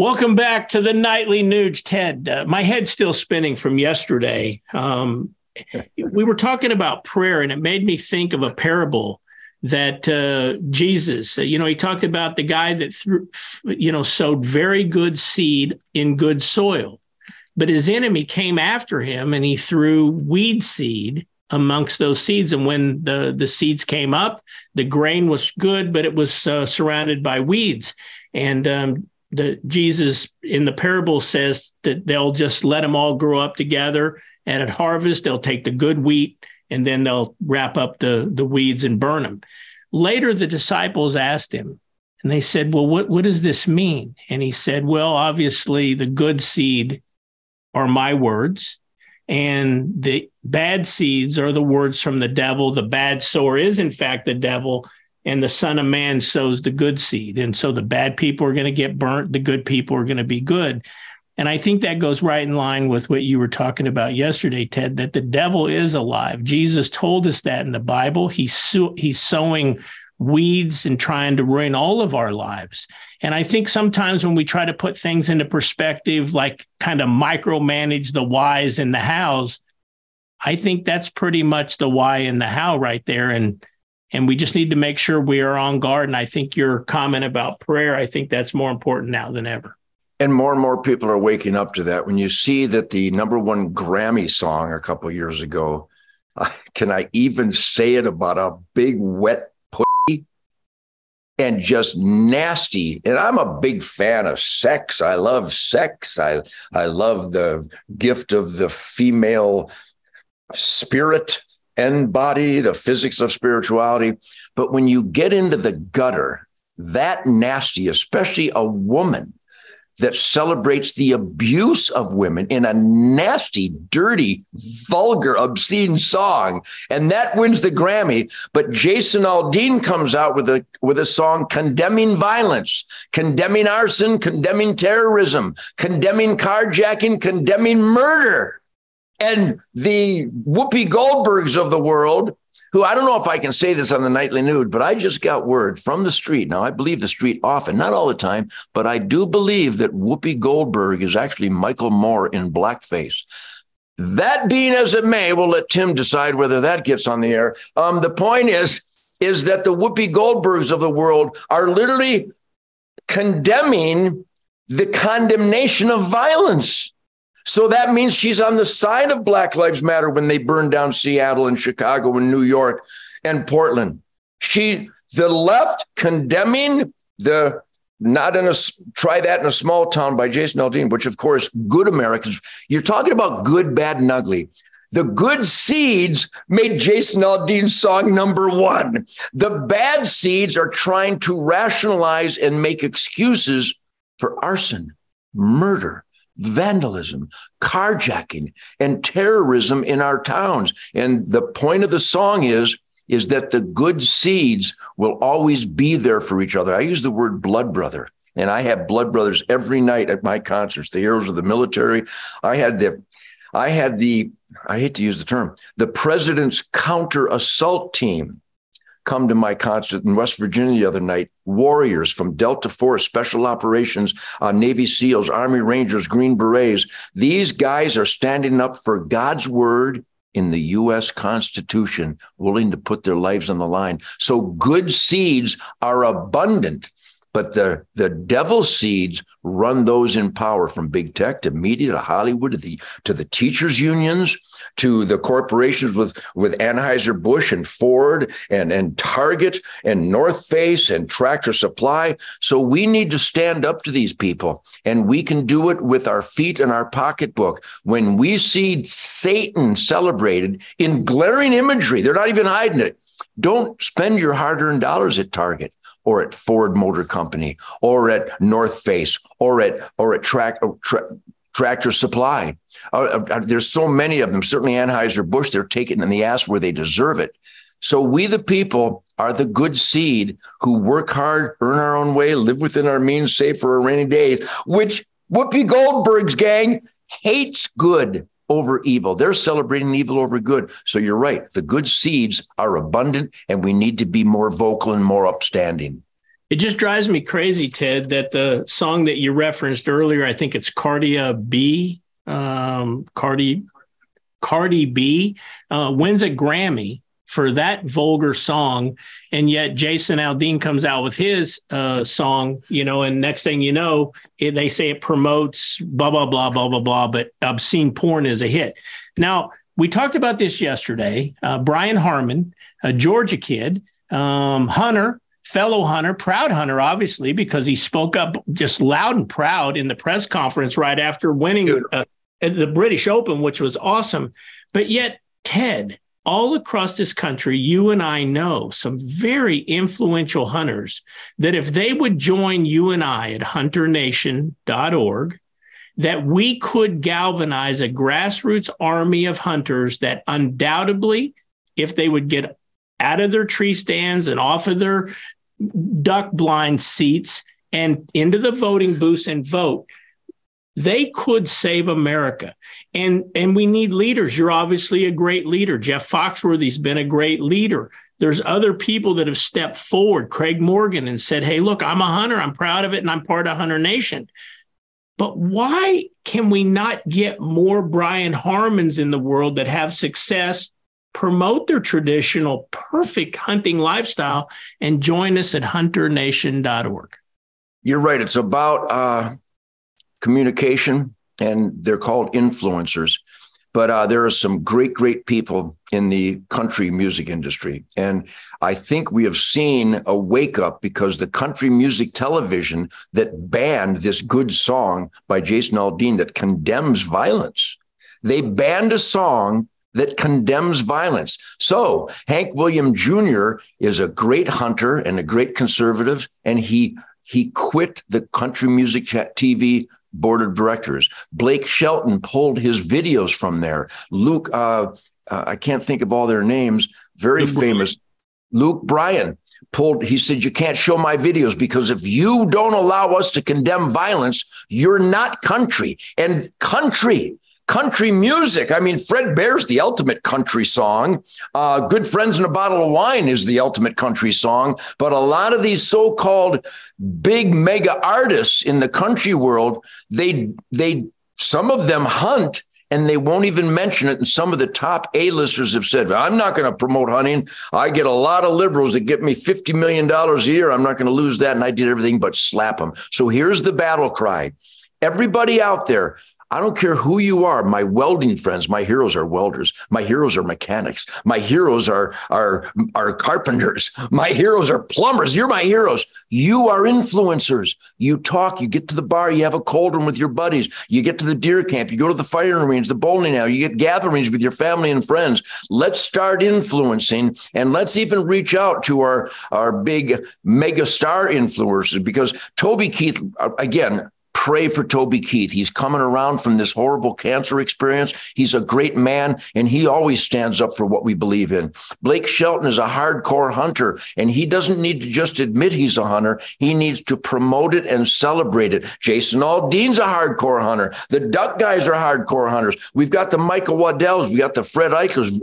Welcome back to the nightly news, Ted. Uh, my head's still spinning from yesterday. Um, we were talking about prayer, and it made me think of a parable that uh, Jesus, uh, you know, he talked about the guy that threw, you know, sowed very good seed in good soil, but his enemy came after him and he threw weed seed amongst those seeds. And when the the seeds came up, the grain was good, but it was uh, surrounded by weeds. And um, the Jesus in the parable says that they'll just let them all grow up together, and at harvest they'll take the good wheat and then they'll wrap up the the weeds and burn them. Later, the disciples asked him, and they said, "Well, what what does this mean?" And he said, "Well, obviously the good seed are my words." And the bad seeds are the words from the devil. The bad sower is, in fact, the devil and the son of man sows the good seed. And so the bad people are going to get burnt the good people are going to be good. And i think that goes right in line with what you were talking about yesterday ted that the devil is alive. Jesus told us that in the bible. He's so, he's sowing weeds and trying to ruin all of our lives. And i think sometimes when we try to put things into perspective like kind of micromanage the whys and the hows i think that's pretty much the why and the how right there. And and we just need to make sure we are on guard. And I think your comment about prayer, I think that's more important now than ever. And more and more people are waking up to that. When you see that the number one Grammy song a couple years ago, uh, can I even say it about a big wet pussy and just nasty? And I'm a big fan of sex. I love sex. I I love the gift of the female spirit and body, the physics of spirituality. But when you get into the gutter, that nasty, especially a woman that celebrates the abuse of women in a nasty, dirty, vulgar, obscene song, and that wins the Grammy. But Jason Aldean comes out with a with a song condemning violence, condemning arson, condemning terrorism, condemning carjacking, condemning murder and the Whoopi Goldbergs of the world, who I don't know if I can say this on the nightly nude, but I just got word from the street. Now, I believe the street often, not all the time, but I do believe that Whoopi Goldberg is actually Michael Moore in blackface. That being as it may, we'll let Tim decide whether that gets on the air. Um, the point is, is that the Whoopi Goldbergs of the world are literally condemning the condemnation of violence. So that means she's on the side of Black Lives Matter when they burned down Seattle and Chicago and New York and Portland. She, the left condemning the not in a try that in a small town by Jason Aldean, which of course good Americans. You're talking about good, bad, and ugly. The good seeds made Jason Aldean's song number one. The bad seeds are trying to rationalize and make excuses for arson, murder, vandalism, carjacking, and terrorism in our towns. And the point of the song is is that the good seeds will always be there for each other. I use the word blood brother. And I have blood brothers every night at my concerts, the heroes of the military. I had the I had the I hate to use the term, the president's counter assault team come to my concert in West Virginia the other night. Warriors from Delta Force, Special Operations, uh, Navy SEALs, Army Rangers, Green Berets. These guys are standing up for God's word in the U.S. Constitution, willing to put their lives on the line. So good seeds are abundant but the the devil seeds run those in power from big tech to media to Hollywood to the to the teachers unions to the corporations with with Anheuser Busch and Ford and and Target and North Face and Tractor Supply. So we need to stand up to these people, and we can do it with our feet and our pocketbook. When we see Satan celebrated in glaring imagery, they're not even hiding it. Don't spend your hard-earned dollars at Target or at Ford Motor Company or at North Face or at or at track, uh, tra- Tractor Supply. Uh, uh, there's so many of them. Certainly Anheuser Busch, they're taking in the ass where they deserve it. So we, the people, are the good seed who work hard, earn our own way, live within our means, save for a rainy days. Which Whoopi Goldberg's gang hates good over evil. They're celebrating evil over good. So you're right. The good seeds are abundant, and we need to be more vocal and more upstanding. It just drives me crazy, Ted, that the song that you referenced earlier, I think it's Cardia B, um, Cardi, Cardi B, uh, wins a Grammy for that vulgar song, and yet Jason Aldean comes out with his uh, song, you know, and next thing you know, it, they say it promotes blah blah blah blah blah blah, but obscene porn is a hit. Now we talked about this yesterday. Uh, Brian Harman, a Georgia kid, um, Hunter, fellow Hunter, proud Hunter, obviously, because he spoke up just loud and proud in the press conference right after winning uh, the British Open, which was awesome. But yet, Ted, all across this country, you and I know some very influential hunters that if they would join you and I at hunternation.org, that we could galvanize a grassroots army of hunters that undoubtedly, if they would get out of their tree stands and off of their duck blind seats and into the voting booths and vote, they could save America. And, and we need leaders. You're obviously a great leader. Jeff Foxworthy's been a great leader. There's other people that have stepped forward, Craig Morgan, and said, Hey, look, I'm a hunter. I'm proud of it, and I'm part of Hunter Nation. But why can we not get more Brian Harmans in the world that have success, promote their traditional perfect hunting lifestyle, and join us at hunternation.org? You're right. It's about uh, communication, and they're called influencers. But uh, there are some great, great people in the country music industry. And I think we have seen a wake up because the country music television that banned this good song by Jason Aldean that condemns violence, they banned a song that condemns violence. So Hank William Jr. is a great hunter and a great conservative, and he he quit the country music TV board of directors. Blake Shelton pulled his videos from there. Luke, uh, uh, I can't think of all their names, very Luke famous. Bryan. Luke Bryan pulled, he said, You can't show my videos because if you don't allow us to condemn violence, you're not country. And country country music. I mean, Fred Bear's the ultimate country song. Uh, Good Friends and a Bottle of Wine is the ultimate country song. But a lot of these so-called big mega artists in the country world, they they some of them hunt and they won't even mention it. And some of the top A-listers have said, I'm not going to promote hunting. I get a lot of liberals that get me $50 million a year. I'm not going to lose that. And I did everything but slap them. So here's the battle cry. Everybody out there, I don't care who you are. My welding friends, my heroes are welders. My heroes are mechanics. My heroes are are are carpenters. My heroes are plumbers. You're my heroes. You are influencers. You talk. You get to the bar. You have a cold one with your buddies. You get to the deer camp. You go to the firing range, the bowling alley. You get gatherings with your family and friends. Let's start influencing, and let's even reach out to our our big mega star influencers because Toby Keith uh, again pray for Toby Keith. He's coming around from this horrible cancer experience. He's a great man, and he always stands up for what we believe in. Blake Shelton is a hardcore hunter, and he doesn't need to just admit he's a hunter. He needs to promote it and celebrate it. Jason Aldean's a hardcore hunter. The Duck guys are hardcore hunters. We've got the Michael Waddells. We got the Fred Eichlers.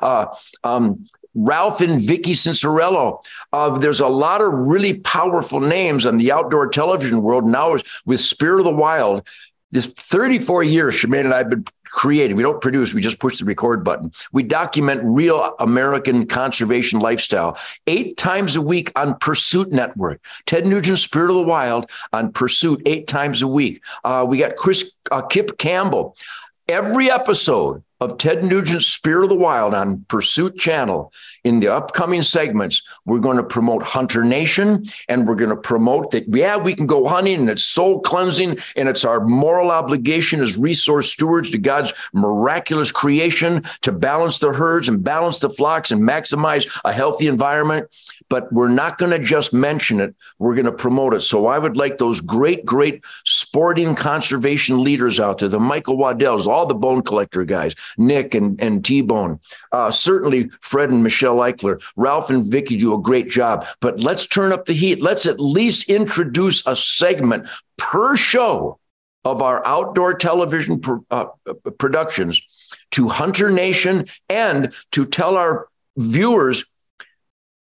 Uh, um, Ralph and Vicky Cianciarulo. Uh, there's a lot of really powerful names in the outdoor television world now with Spirit of the Wild. This 34 years, Shemane and I have been creating. We don't produce, we just push the record button. We document real American conservation lifestyle eight times a week on Pursuit Network. Ted Nugent, Spirit of the Wild on Pursuit eight times a week. Uh, we got Chris uh, Kip Campbell. Every episode of Ted Nugent's Spirit of the Wild on Pursuit Channel. In the upcoming segments, we're going to promote Hunter Nation and we're going to promote that, yeah, we can go hunting and it's soul cleansing and it's our moral obligation as resource stewards to God's miraculous creation to balance the herds and balance the flocks and maximize a healthy environment but we're not going to just mention it. We're going to promote it. So I would like those great, great sporting conservation leaders out there, the Michael Waddells, all the bone collector guys, Nick and, and T Bone, uh, certainly Fred and Michelle Eichler, Ralph and Vicky do a great job. But let's turn up the heat. Let's at least introduce a segment per show of our outdoor television uh, productions to Hunter Nation and to tell our viewers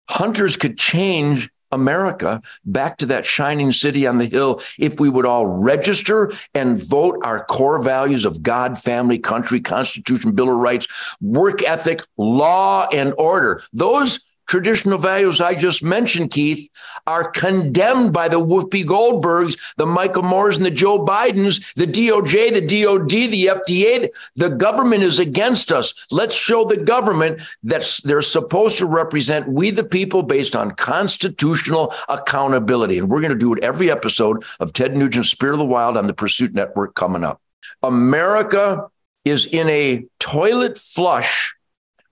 hunters could change America back to that shining city on the hill if we would all register and vote our core values of God, family, country, Constitution, Bill of Rights, work ethic, law, and order. Those traditional values I just mentioned, Keith, are condemned by the Whoopi Goldbergs, the Michael Moores, and the Joe Bidens, the DOJ, the DOD, the FDA. The government is against us. Let's show the government that they're supposed to represent we the people based on constitutional accountability. And we're going to do it every episode of Ted Nugent's Spirit of the Wild on the Pursuit Network coming up. America is in a toilet flush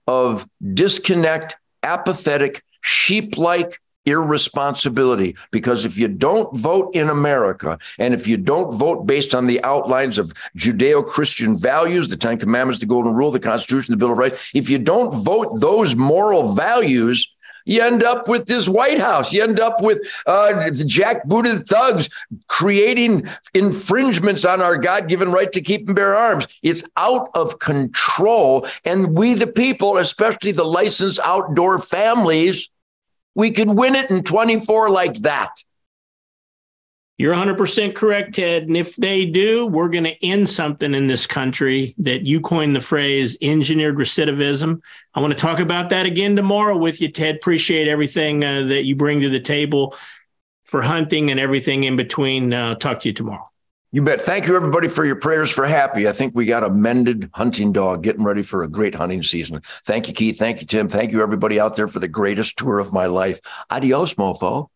of disconnect apathetic, sheep like irresponsibility. Because if you don't vote in America, and if you don't vote based on the outlines of Judeo Christian values, the Ten Commandments, the Golden Rule, the Constitution, the Bill of Rights, if you don't vote those moral values, you end up with this White House. You end up with uh, jackbooted thugs creating infringements on our God given right to keep and bear arms. It's out of control. And we, the people, especially the licensed outdoor families, we could win it in 24 like that. You're 100% correct, Ted. And if they do, we're going to end something in this country that you coined the phrase engineered recidivism. I want to talk about that again tomorrow with you, Ted. Appreciate everything uh, that you bring to the table for hunting and everything in between. Uh, talk to you tomorrow. You bet. Thank you, everybody, for your prayers for Happy. I think we got a mended hunting dog getting ready for a great hunting season. Thank you, Keith. Thank you, Tim. Thank you, everybody out there, for the greatest tour of my life. Adios, mofo.